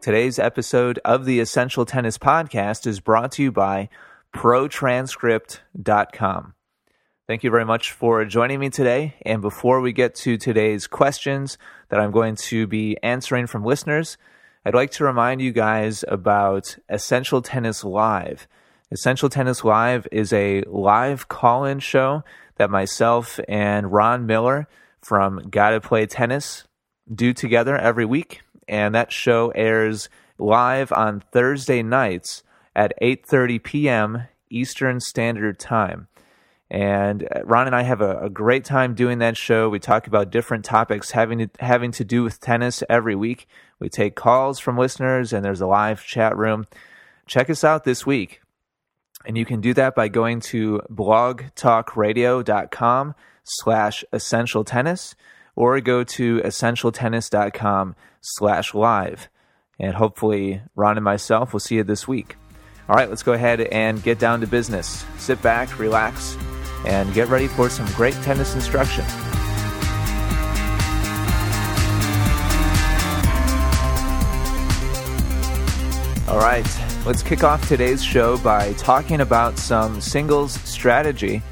Today's episode of the Essential Tennis Podcast is brought to you by ProTranscript.com. Thank you very much for joining me today. And before we get to today's questions that I'm going to be answering from listeners, I'd like to remind you guys about Essential Tennis Live. Essential Tennis Live is a live call in show that myself and Ron Miller from Gotta Play Tennis do together every week and that show airs live on Thursday nights at 8:30 p.m. Eastern Standard Time. And uh, Ron and I have a, a, great time doing that show. We talk about different topics having to, having to do with tennis every week. We take calls from listeners, and there's a live chat room. Check us out this week. And you can do that by going to blogtalkradio.com slash essential tennis or go to essentialtennis.com slash live. And hopefully, Ron and myself will see you this week. All right, let's go ahead and get down to business. Sit back, relax, and get ready for some great tennis instruction. All right, let's kick off today's show by talking about some singles strategy,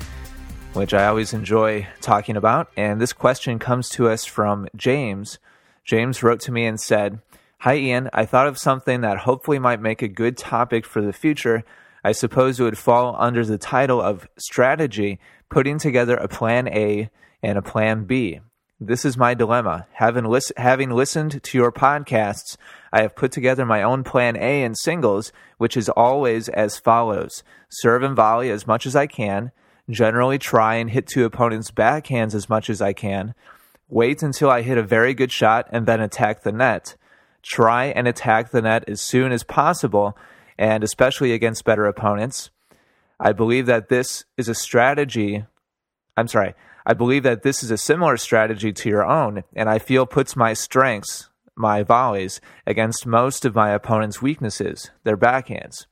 which I always enjoy talking about. And this question comes to us from James, James wrote to me and said, Hi, Ian. I thought of something that hopefully might make a good topic for the future. I suppose it would fall under the title of strategy, putting together a plan A and a plan B. This is my dilemma. Having, lis- having listened to your podcasts, I have put together my own plan A in singles, which is always as follows serve and volley as much as I can, generally try and hit two opponents' backhands as much as I can, Wait until I hit a very good shot and then attack the net. Try and attack the net as soon as possible, and especially against better opponents. I believe that this is a strategy. I'm sorry. I believe that this is a similar strategy to your own, and I feel puts my strengths, my volleys, against most of my opponent's weaknesses, their backhands.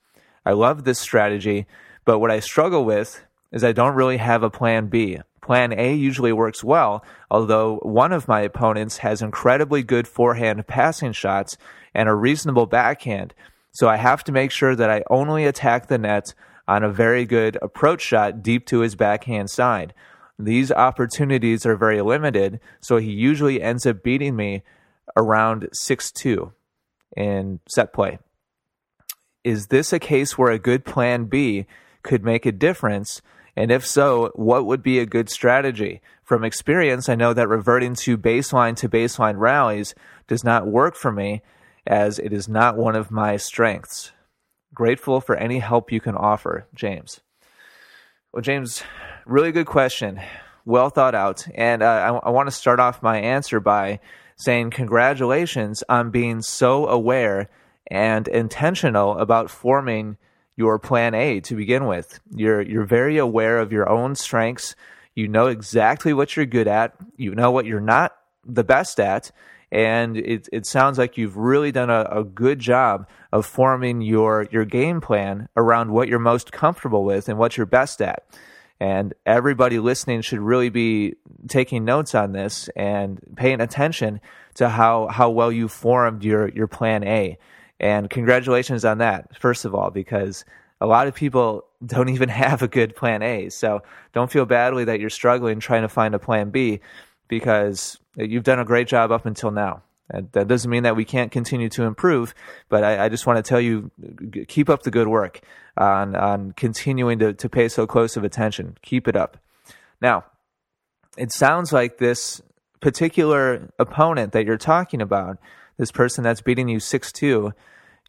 I love this strategy, but what I struggle with is I don't really have a plan B. Plan A usually works well, although one of my opponents has incredibly good forehand passing shots and a reasonable backhand. So I have to make sure that I only attack the net on a very good approach shot deep to his backhand side. These opportunities are very limited, so he usually ends up beating me around 6 2 in set play. Is this a case where a good plan B could make a difference? And if so, what would be a good strategy? From experience, I know that reverting to baseline to baseline rallies does not work for me as it is not one of my strengths. Grateful for any help you can offer, James. Well, James, really good question. Well thought out. And uh, I, I want to start off my answer by saying congratulations on being so aware and intentional about forming your plan A to begin with. You're you're very aware of your own strengths. You know exactly what you're good at. You know what you're not the best at. And it it sounds like you've really done a, a good job of forming your your game plan around what you're most comfortable with and what you're best at. And everybody listening should really be taking notes on this and paying attention to how, how well you formed your, your plan A. And congratulations on that, first of all, because a lot of people don't even have a good plan A. So don't feel badly that you're struggling trying to find a plan B because you've done a great job up until now. And that doesn't mean that we can't continue to improve, but I, I just want to tell you keep up the good work on, on continuing to, to pay so close of attention. Keep it up. Now, it sounds like this particular opponent that you're talking about this person that's beating you 6-2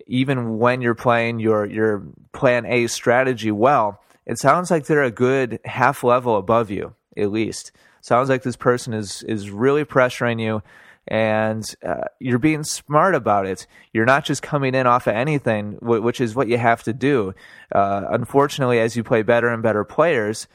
even when you're playing your your plan A strategy well, it sounds like they're a good half level above you at least. Sounds like this person is is really pressuring you, and uh, you're being smart about it. You're not just coming in off of anything, which is what you have to do. Uh, unfortunately, as you play better and better players,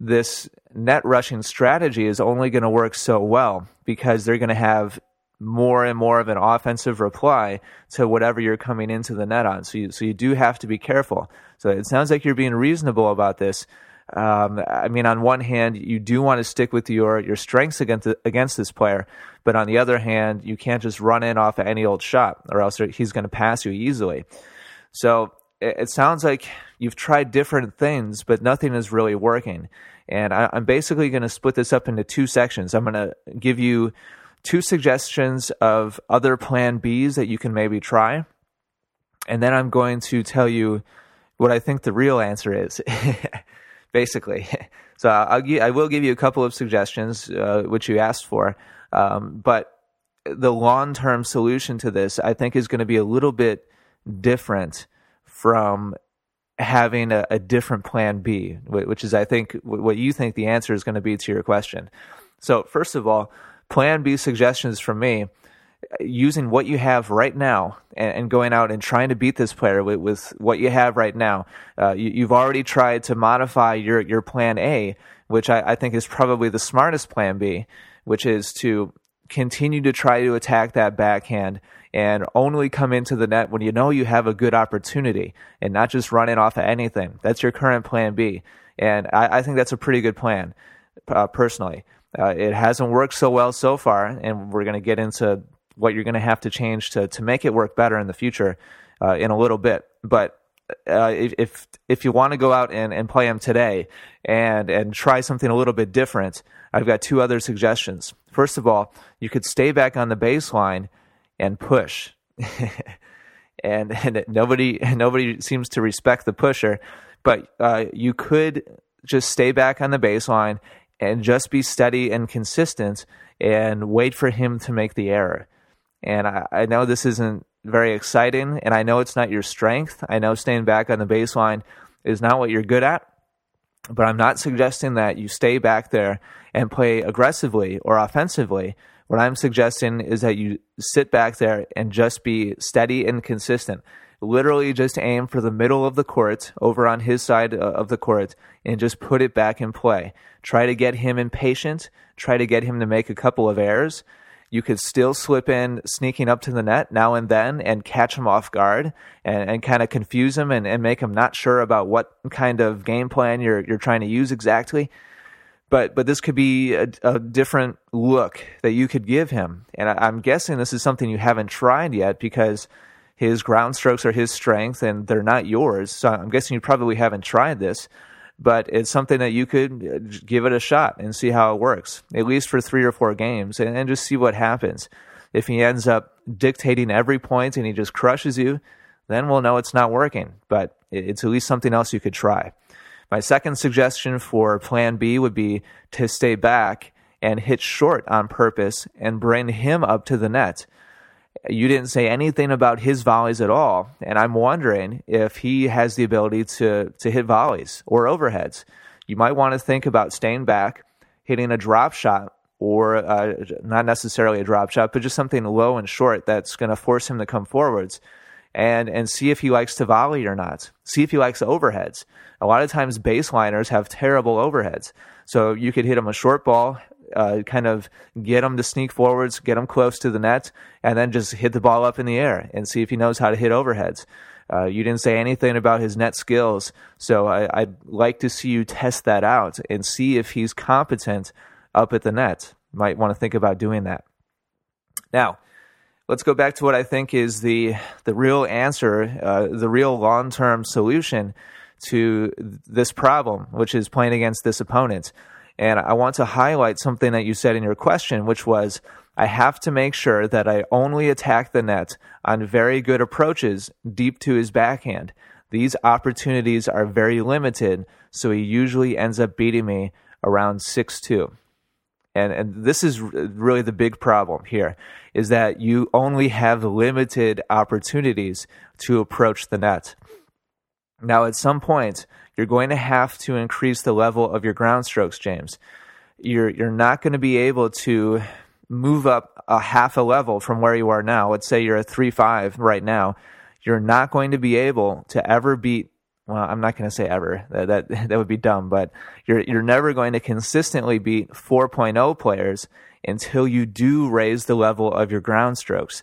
this net rushing strategy is only going to work so well because they're going to have more and more of an offensive reply to whatever you're coming into the net on. So you, so you do have to be careful. So it sounds like you're being reasonable about this. Um, I mean, on one hand, you do want to stick with your your strengths against against this player, but on the other hand, you can't just run in off any old shot, or else he's going to pass you easily. So it, it, sounds like you've tried different things, but nothing is really working. And I, I'm basically going to split this up into two sections. I'm going to give you two suggestions of other Plan Bs that you can maybe try, and then I'm going to tell you what I think the real answer is. basically. So I'll, I will give you a couple of suggestions, uh, which you asked for. Um, but the long term solution to this, I think, is going to be a little bit different from having a, a, different plan B, which is, I think, what you think the answer is going to be to your question. So, first of all, plan B suggestions from me using what you have right now and, going out and trying to beat this player with, with what you have right now. Uh, you, have already tried to modify your, your plan A, which I, I, think is probably the smartest plan B, which is to continue to try to attack that backhand and only come into the net when you know you have a good opportunity and not just running off of anything. That's your current plan B. And I, I think that's a pretty good plan, uh, personally. Uh, it hasn't worked so well so far, and we're going to get into what you're going to have to change to to make it work better in the future uh, in a little bit. But uh, if if you want to go out and, and play them today and and try something a little bit different, I've got two other suggestions. First of all, you could stay back on the baseline and push. and, and nobody nobody seems to respect the pusher, but uh, you could just stay back on the baseline and just be steady and consistent and wait for him to make the error. And I, I know this isn't very exciting, and I know it's not your strength. I know staying back on the baseline is not what you're good at, but I'm not suggesting that you stay back there and play aggressively or offensively. What I'm suggesting is that you sit back there and just be steady and consistent. Literally, just aim for the middle of the court over on his side uh, of the court and just put it back in play. Try to get him impatient. Try to get him to make a couple of errors you could still slip in sneaking up to the net now and then and catch him off guard and, and kind of confuse him and, and make him not sure about what kind of game plan you're you're trying to use exactly. But but this could be a, a different look that you could give him, and I, I'm guessing this is something you haven't tried yet because his ground strokes are his strength and they're not yours. So I'm guessing you probably haven't tried this but it's something that you could uh, give it a shot and see how it works, at least for three or four games, and, and just see what happens. If he ends up dictating every point and he just crushes you, then we'll know it's not working. But it's at least something else you could try. My second suggestion for plan B would be to stay back and hit short on purpose and bring him up to the net you didn't say anything about his volleys at all, and I'm wondering if he has the ability to to hit volleys or overheads. You might want to think about staying back, hitting a drop shot, or uh, not necessarily a drop shot, but just something low and short that's going to force him to come forwards, and and see if he likes to volley or not. See if he likes overheads. A lot of times, baseliners have terrible overheads, so you could hit him a short ball, uh, kind of get him to sneak forwards, get him close to the net, and then just hit the ball up in the air and see if he knows how to hit overheads. Uh, you didn't say anything about his net skills, so I, would like to see you test that out and see if he's competent up at the net. Might want to think about doing that. Now, let's go back to what I think is the the real answer, uh, the real long term solution to this problem, which is playing against this opponent. And I want to highlight something that you said in your question, which was I have to make sure that I only attack the net on very good approaches deep to his backhand. These opportunities are very limited, so he usually ends up beating me around 6 2. And, and this is really the big problem here is that you only have limited opportunities to approach the net. Now, at some point, you're going to have to increase the level of your ground strokes, James. You're you're not going to be able to move up a half a level from where you are now, let's say you're a 3 5 right now, you're not going to be able to ever beat. Well, I'm not going to say ever. That, that that would be dumb. But you're you're never going to consistently beat 4.0 players until you do raise the level of your ground strokes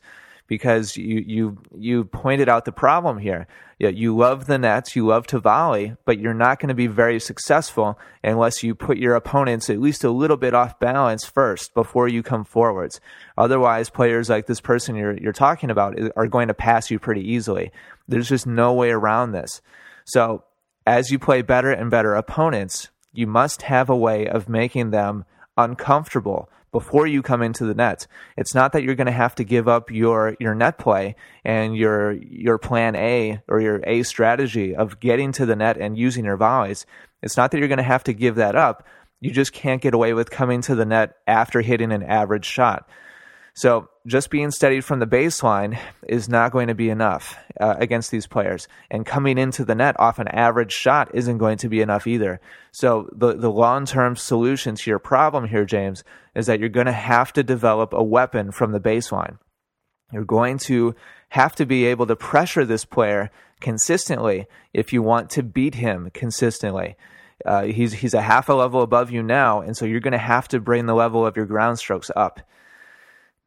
because you you you pointed out the problem here. You love the nets, you love to volley, but you're not going to be very successful unless you put your opponents at least a little bit off balance first before you come forwards. Otherwise, players like this person you're you're talking about are going to pass you pretty easily. There's just no way around this. So, as you play better and better opponents, you must have a way of making them uncomfortable before you come into the net. It's not that you're going to have to give up your your net play and your your plan A or your A strategy of getting to the net and using your volleys. It's not that you're going to have to give that up. You just can't get away with coming to the net after hitting an average shot. So just being steady from the baseline is not going to be enough uh, against these players. And coming into the net off an average shot isn't going to be enough either. So the, the long term solution to your problem here, James, is that you're going to have to develop a weapon from the baseline. You're going to have to be able to pressure this player consistently if you want to beat him consistently. Uh, he's he's a half a level above you now, and so you're going to have to bring the level of your ground strokes up.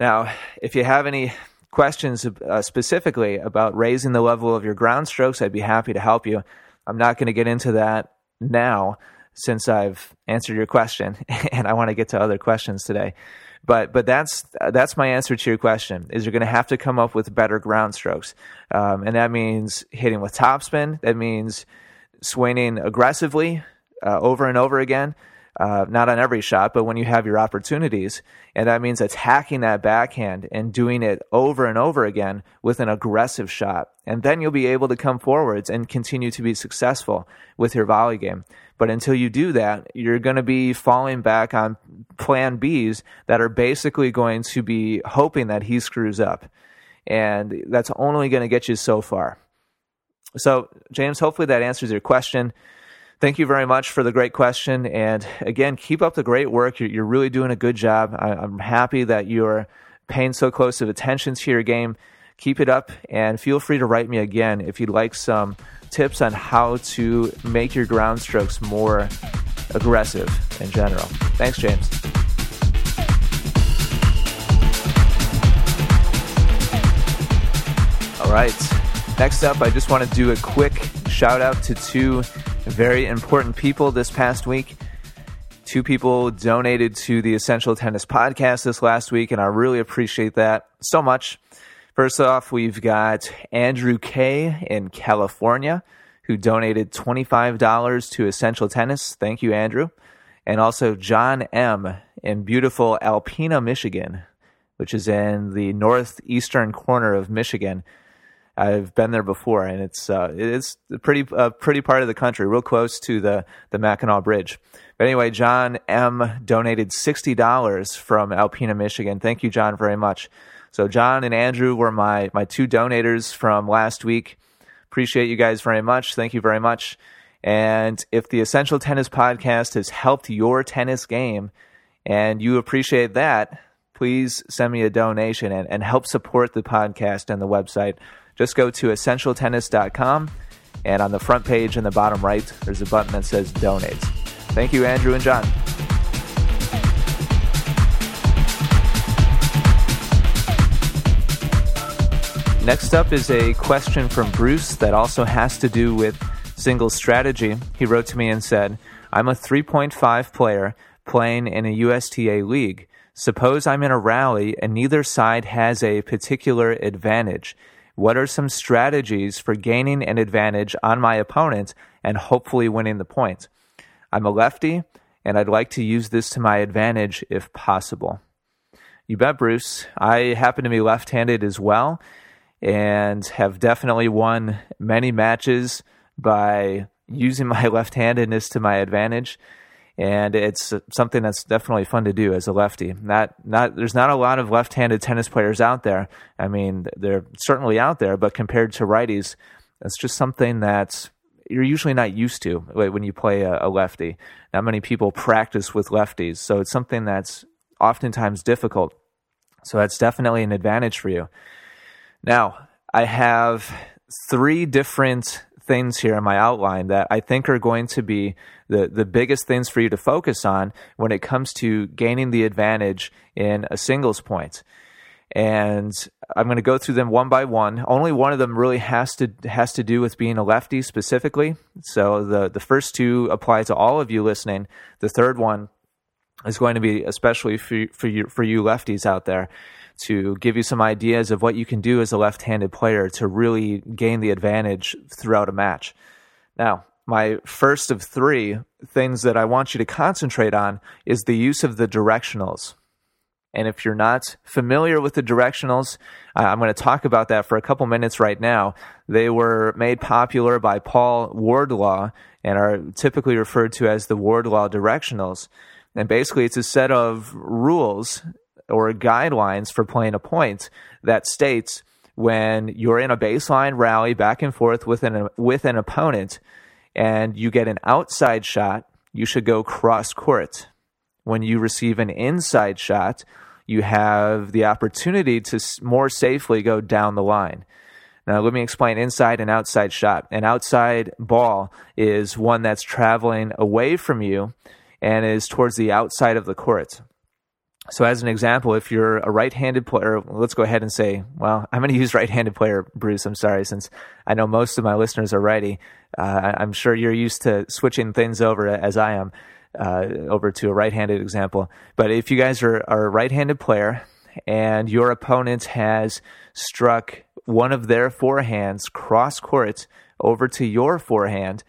Now, if you have any questions uh, specifically about raising the level of your ground strokes, I'd be happy to help you. I'm not going to get into that now since I've answered your question, and I want to get to other questions today. But but that's that's my answer to your question. Is you're going to have to come up with better ground strokes, um, and that means hitting with topspin. That means swinging aggressively uh, over and over again uh, not on every shot, but when you have your opportunities. And that means attacking that backhand and doing it over and over again with an aggressive shot. And then you'll be able to come forwards and continue to be successful with your volley game. But until you do that, you're going to be falling back on plan Bs that are basically going to be hoping that he screws up. And that's only going to get you so far. So, James, hopefully that answers your question. Thank you very much for the great question. And again, keep up the great work. You're, you're really doing a good job. I, I'm happy that you're paying so close of attention to your game. Keep it up and feel free to write me again if you'd like some tips on how to make your ground strokes more aggressive in general. Thanks, James. All right. Next up, I just want to do a quick shout out to two very important people this past week. Two people donated to the Essential Tennis podcast this last week, and I really appreciate that so much. First off, we've got Andrew K. in California who donated $25 to Essential Tennis. Thank you, Andrew. And also John M. in beautiful Alpena, Michigan, which is in the northeastern corner of Michigan. I've been there before, and it's uh, it's a pretty uh, pretty part of the country, real close to the the Mackinac Bridge. But anyway, John M donated sixty dollars from Alpena, Michigan. Thank you, John, very much. So John and Andrew were my my two donators from last week. Appreciate you guys very much. Thank you very much. And if the Essential Tennis Podcast has helped your tennis game, and you appreciate that, please send me a donation and, and help support the podcast and the website just go to essentialtennis.com, and on the front page in the bottom right, there's a button that says donate. Thank you, Andrew and John. Next up is a question from Bruce that also has to do with single strategy. He wrote to me and said, I'm a 3.5 player playing in a USTA league. Suppose I'm in a rally and neither side has a particular advantage. What are some strategies for gaining an advantage on my opponent and hopefully winning the point? I'm a lefty, and I'd like to use this to my advantage if possible. You bet, Bruce. I happen to be left handed as well and have definitely won many matches by using my left handedness to my advantage and it's something that's definitely fun to do as a lefty. Not not there's not a lot of left-handed tennis players out there. I mean, they're certainly out there, but compared to righties, it's just something that you're usually not used to when you play a lefty. Not many people practice with lefties, so it's something that's oftentimes difficult. So that's definitely an advantage for you. Now, I have three different things here in my outline that I think are going to be the, the biggest things for you to focus on when it comes to gaining the advantage in a singles point. And I'm going to go through them one by one. Only one of them really has to has to do with being a lefty specifically. So the the first two apply to all of you listening. The third one is going to be especially for for you for you lefties out there to give you some ideas of what you can do as a left-handed player to really gain the advantage throughout a match. Now, my first of three things that I want you to concentrate on is the use of the directionals. And if you're not familiar with the directionals, uh, I'm going to talk about that for a couple minutes right now. They were made popular by Paul Wardlaw and are typically referred to as the Wardlaw directionals. And basically, it's a set of rules or guidelines for playing a point that states when you're in a baseline rally back and forth with an, with an opponent and you get an outside shot, you should go cross court. When you receive an inside shot, you have the opportunity to more safely go down the line. Now, let me explain inside and outside shot. An outside ball is one that's traveling away from you and is towards the outside of the court. So, as an example, if you're a right handed player, let's go ahead and say, well, I'm going to use right handed player, Bruce. I'm sorry, since I know most of my listeners are righty. Uh, I'm sure you're used to switching things over as I am uh, over to a right handed example. But if you guys are, are a right handed player and your opponent has struck one of their forehands cross court over to your forehand,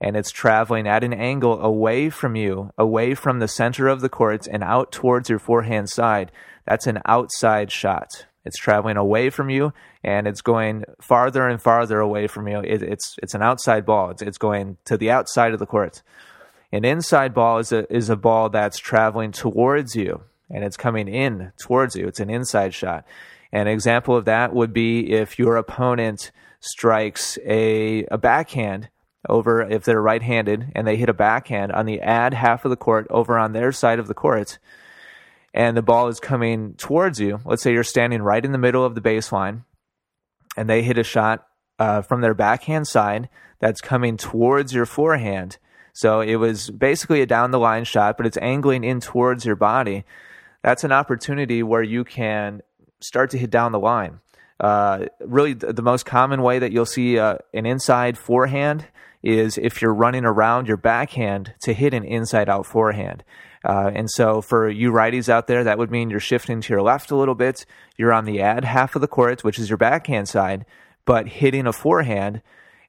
and it's traveling at an angle away from you, away from the center of the court and out towards your forehand side. That's an outside shot. It's traveling away from you and it's going farther and farther away from you. It, it's it's an outside ball. It's, it's going to the outside of the court. An inside ball is a is a ball that's traveling towards you and it's coming in towards you. It's an inside shot. An example of that would be if your opponent strikes a, a backhand over if they're right-handed and they hit a backhand on the ad half of the court over on their side of the court and the ball is coming towards you. Let's say you're standing right in the middle of the baseline and they hit a shot uh, from their backhand side that's coming towards your forehand. So it was basically a down the line shot but it's angling in towards your body. That's an opportunity where you can start to hit down the line. Uh, really the most common way that you'll see uh, an inside forehand is if you're running around your backhand to hit an inside out forehand. Uh, and so for you righties out there, that would mean you're shifting to your left a little bit. You're on the ad half of the court, which is your backhand side, but hitting a forehand.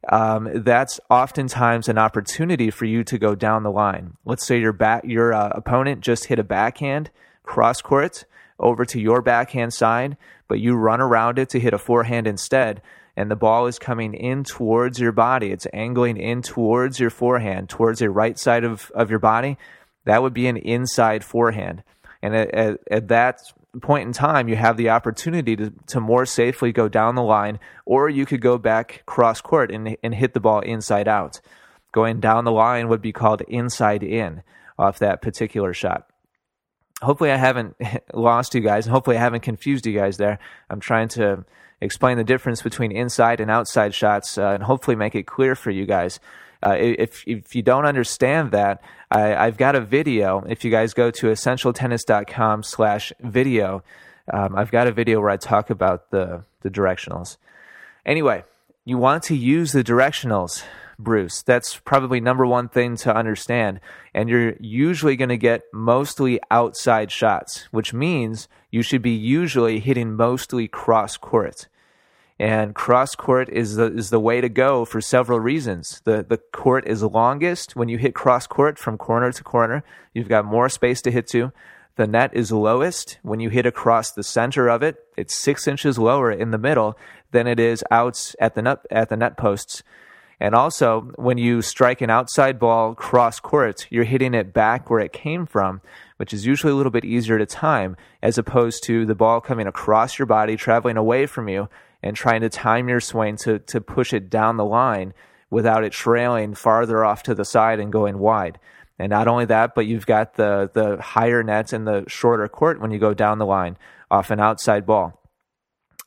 Um, that's oftentimes an opportunity for you to go down the line. Let's say your back, your uh, opponent just hit a backhand cross court over to your backhand side, but you run around it to hit a forehand instead and the ball is coming in towards your body. It's angling in towards your forehand, towards the right side of, of your body. That would be an inside forehand. And at, at, at that point in time, you have the opportunity to, to more safely go down the line, or you could go back cross court and, and hit the ball inside out. Going down the line would be called inside in off that particular shot. Hopefully, I haven't lost you guys, and hopefully, I haven't confused you guys there. I'm trying to explain the difference between inside and outside shots, uh, and hopefully make it clear for you guys. Uh, if if you don't understand that, I, have got a video. If you guys go to essentialtennis.com slash video, um, I've got a video where I talk about the the directionals. Anyway, you want to use the directionals Bruce. That's probably number one thing to understand. And you're usually going to get mostly outside shots, which means you should be usually hitting mostly cross court. And cross court is the, is the way to go for several reasons. The, the court is longest. When you hit cross court from corner to corner, you've got more space to hit to. The net is lowest when you hit across the center of it. It's six inches lower in the middle than it is out at the net, at the net posts. And also, when you strike an outside ball cross court, you're hitting it back where it came from, which is usually a little bit easier to time, as opposed to the ball coming across your body, traveling away from you, and trying to time your swing to, to push it down the line without it trailing farther off to the side and going wide. And not only that, but you've got the, the higher nets and the shorter court when you go down the line off an outside ball.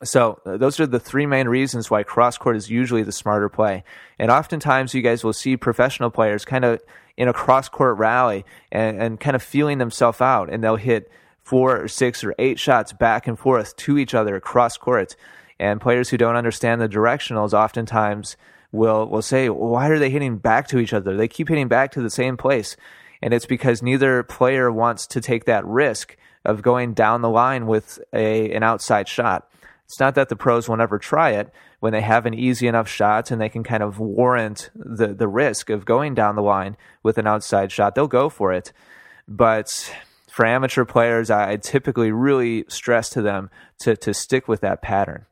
So uh, those are the three main reasons why cross court is usually the smarter play. And oftentimes you guys will see professional players kind of in a cross court rally and, and kind of feeling themselves out and they'll hit four or six or eight shots back and forth to each other across court. And players who don't understand the directionals oftentimes will will say, why are they hitting back to each other? They keep hitting back to the same place. And it's because neither player wants to take that risk of going down the line with a an outside shot. It's not that the pros will never try it when they have an easy enough shot and they can kind of warrant the, the risk of going down the line with an outside shot. They'll go for it. But for amateur players, I typically really stress to them to, to stick with that pattern.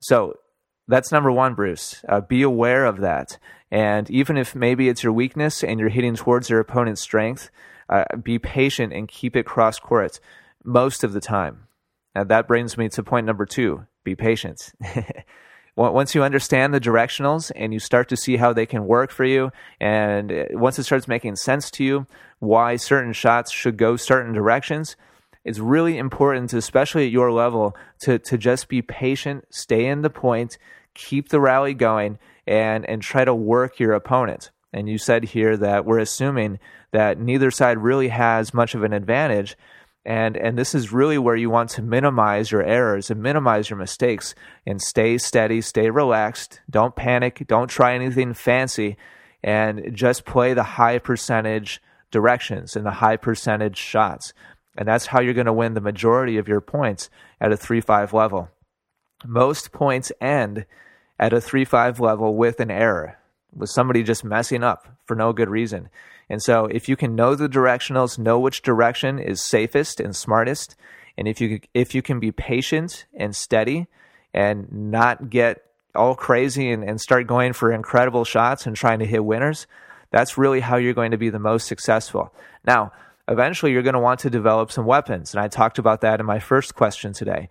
So that's number one, Bruce. Uh, be aware of that. And even if maybe it's your weakness and you're hitting towards your opponent's strength, uh, be patient and keep it cross court most of the time. And that brings me to point number two be patient. once you understand the directionals and you start to see how they can work for you, and uh, once it starts making sense to you why certain shots should go certain directions, it's really important, especially at your level, to, to just be patient, stay in the point, keep the rally going and and try to work your opponent. And you said here that we're assuming that neither side really has much of an advantage. And, and this is really where you want to minimize your errors and minimize your mistakes. And stay steady, stay relaxed, don't panic, don't try anything fancy, and just play the high percentage directions and the high percentage shots. And that's how you're going to win the majority of your points at a 3 5 level. Most points end at a 3 5 level with an error, with somebody just messing up for no good reason. And so, if you can know the directionals, know which direction is safest and smartest, and if you if you can be patient and steady and not get all crazy and, and start going for incredible shots and trying to hit winners, that's really how you're going to be the most successful. Now, eventually, you're going to want to develop some weapons, and I talked about that in my first question today.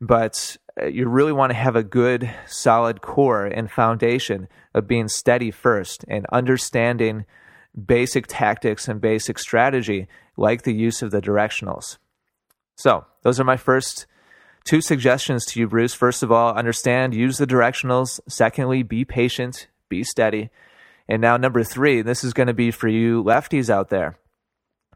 But uh, you really want to have a good, solid core and foundation of being steady first and understanding basic tactics and basic strategy, like the use of the directionals. So, those are my first two suggestions to you, Bruce. First of all, understand, use the directionals. Secondly, be patient, be steady. And now, number three, this is going to be for you lefties out there.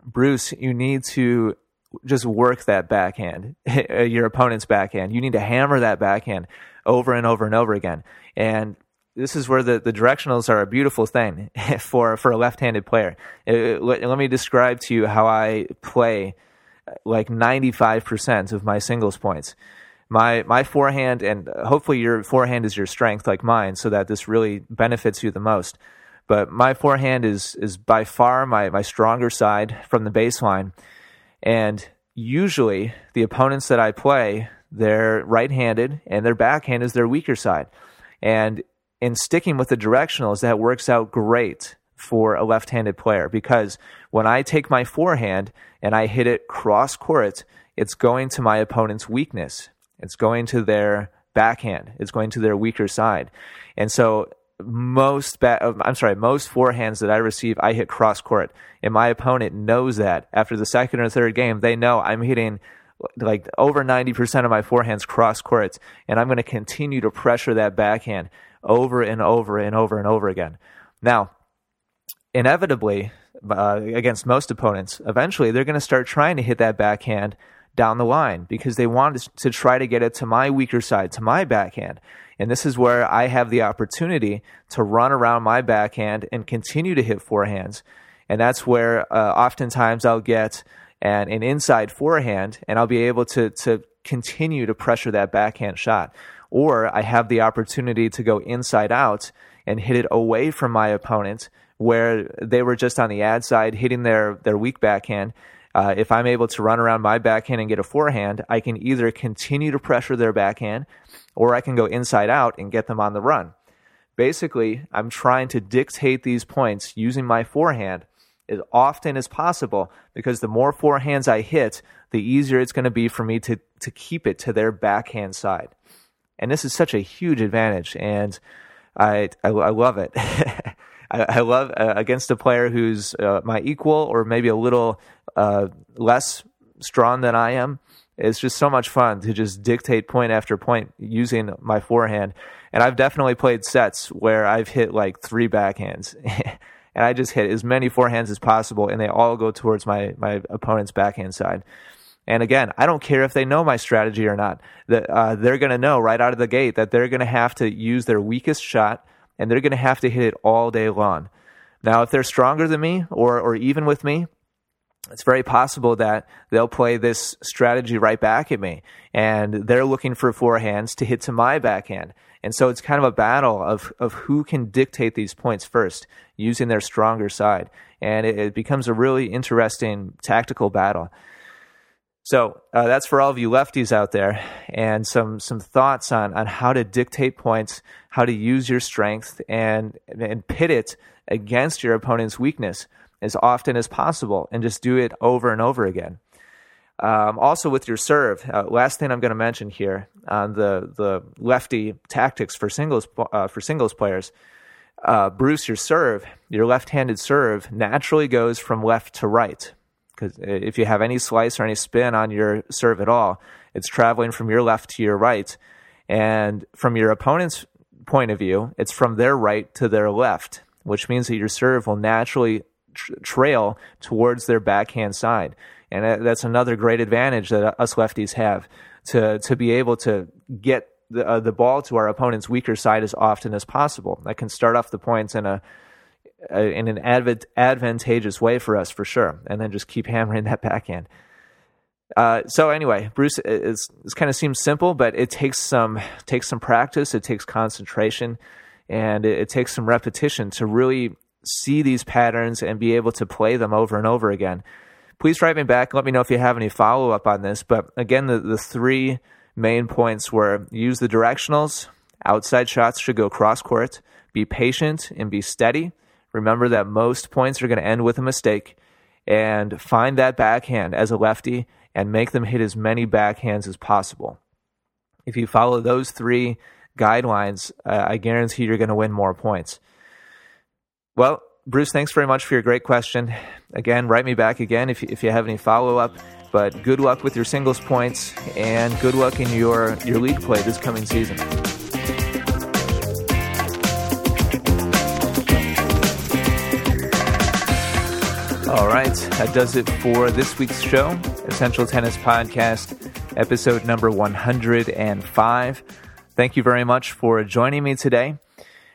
Bruce, you need to just work that backhand, your opponent's backhand. You need to hammer that backhand over and over and over again. And this is where the, the directionals are a beautiful thing for, for a left handed player. It, uh, let, let me describe to you how I play uh, like 95% of my singles points. My, my forehand, and hopefully your forehand is your strength like mine, so that this really benefits you the most. But my forehand is, is by far my, my stronger side from the baseline and usually, the opponents that I play, they're right handed and their backhand is their weaker side. And in sticking with the directionals, that works out great for a left handed player because when I take my forehand and I hit it cross court, it's going to my opponent's weakness. It's going to their backhand. It's going to their weaker side. And so most ba- uh, I'm sorry, most forehands that I receive, I hit cross court, and my opponent knows that. After the second or third game, they know I'm hitting like over 90% of my forehands cross courts, and I'm going to continue to pressure that backhand over and over and over and over again. Now, inevitably, uh, against most opponents, eventually they're going to start trying to hit that backhand down the line because they want to try to get it to my weaker side, to my backhand. And this is where I have the opportunity to run around my backhand and continue to hit forehands. And that's where uh, oftentimes I'll get an, an inside forehand and I'll be able to, to continue to pressure that backhand shot. Or I have the opportunity to go inside out and hit it away from my opponent where they were just on the ad side hitting their, their weak backhand. Uh, if I'm able to run around my backhand and get a forehand, I can either continue to pressure their backhand or I can go inside out and get them on the run. Basically, I'm trying to dictate these points using my forehand as often as possible because the more forehands I hit, the easier it's going to be for me to, to keep it to their backhand side. And this is such a huge advantage, and I, I, I love it. I, I, love uh, against a player who's uh, my equal or maybe a little uh, less strong than I am. It's just so much fun to just dictate point after point using my forehand. And I've definitely played sets where I've hit like three backhands. and I just hit as many forehands as possible, and they all go towards my, my opponent's backhand side. And again, I don't care if they know my strategy or not. That uh, they're going to know right out of the gate that they're going to have to use their weakest shot, and they're going to have to hit it all day long. Now, if they're stronger than me or or even with me, it's very possible that they'll play this strategy right back at me, and they're looking for forehands to hit to my backhand. And so it's kind of a battle of of who can dictate these points first, using their stronger side, and it, it becomes a really interesting tactical battle. So uh, that's for all of you lefties out there, and some some thoughts on on how to dictate points, how to use your strength, and and pit it against your opponent's weakness as often as possible, and just do it over and over again. Um, also, with your serve, uh, last thing I'm going to mention here on the the lefty tactics for singles uh, for singles players. Uh, Bruce, your serve, your left-handed serve naturally goes from left to right because if you have any slice or any spin on your serve at all, it's traveling from your left to your right. And from your opponent's point of view, it's from their right to their left, which means that your serve will naturally tra- trail towards their backhand side. And that's another great advantage that us lefties have to, to be able to get the, uh, the ball to our opponent's weaker side as often as possible. That can start off the points in a uh, in an adv- advantageous way for us for sure, and then just keep hammering that backhand. Uh, so anyway, Bruce is kind of seems simple, but it takes some takes some practice. It takes concentration, and it, it takes some repetition to really see these patterns and be able to play them over and over again. Please write me back. Let me know if you have any follow up on this. But again, the, the three main points were use the directionals. Outside shots should go cross court. Be patient and be steady. Remember that most points are going to end with a mistake and find that backhand as a lefty and make them hit as many backhands as possible. If you follow those three guidelines, uh, I guarantee you're going to win more points. Well, Bruce, thanks very much for your great question. Again, write me back again if you, if you have any follow up. But good luck with your singles points and good luck in your, your league play this coming season. All right, that does it for this week's show, Essential Tennis Podcast, episode number 105. Thank you very much for joining me today.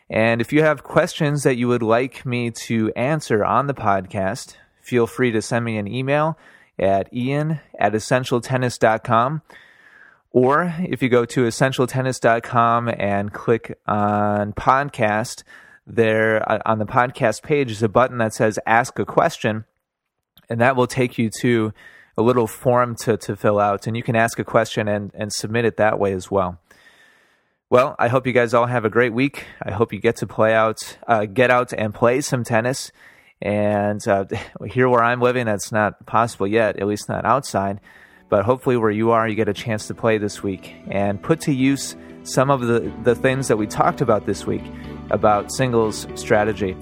And if you have questions that you would like me to answer on the podcast, feel free to send me an email at ian at essentialtennis.com. Or if you go to essentialtennis.com and click on podcast, there uh, on the podcast page is a button that says ask a question and that will take you to a little form to, to fill out and you can ask a question and, and submit it that way as well. Well i hope you guys all have a great week. I hope you get to play out uh, get out and play some tennis. And uh, here where i'm living that's not possible yet at least not outside. But hopefully where you are you get a chance to play this week and put to use some of the, the things that we talked about this week about singles strategy.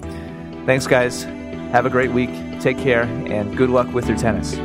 Thanks guys have a great week Take care and good luck with your tennis.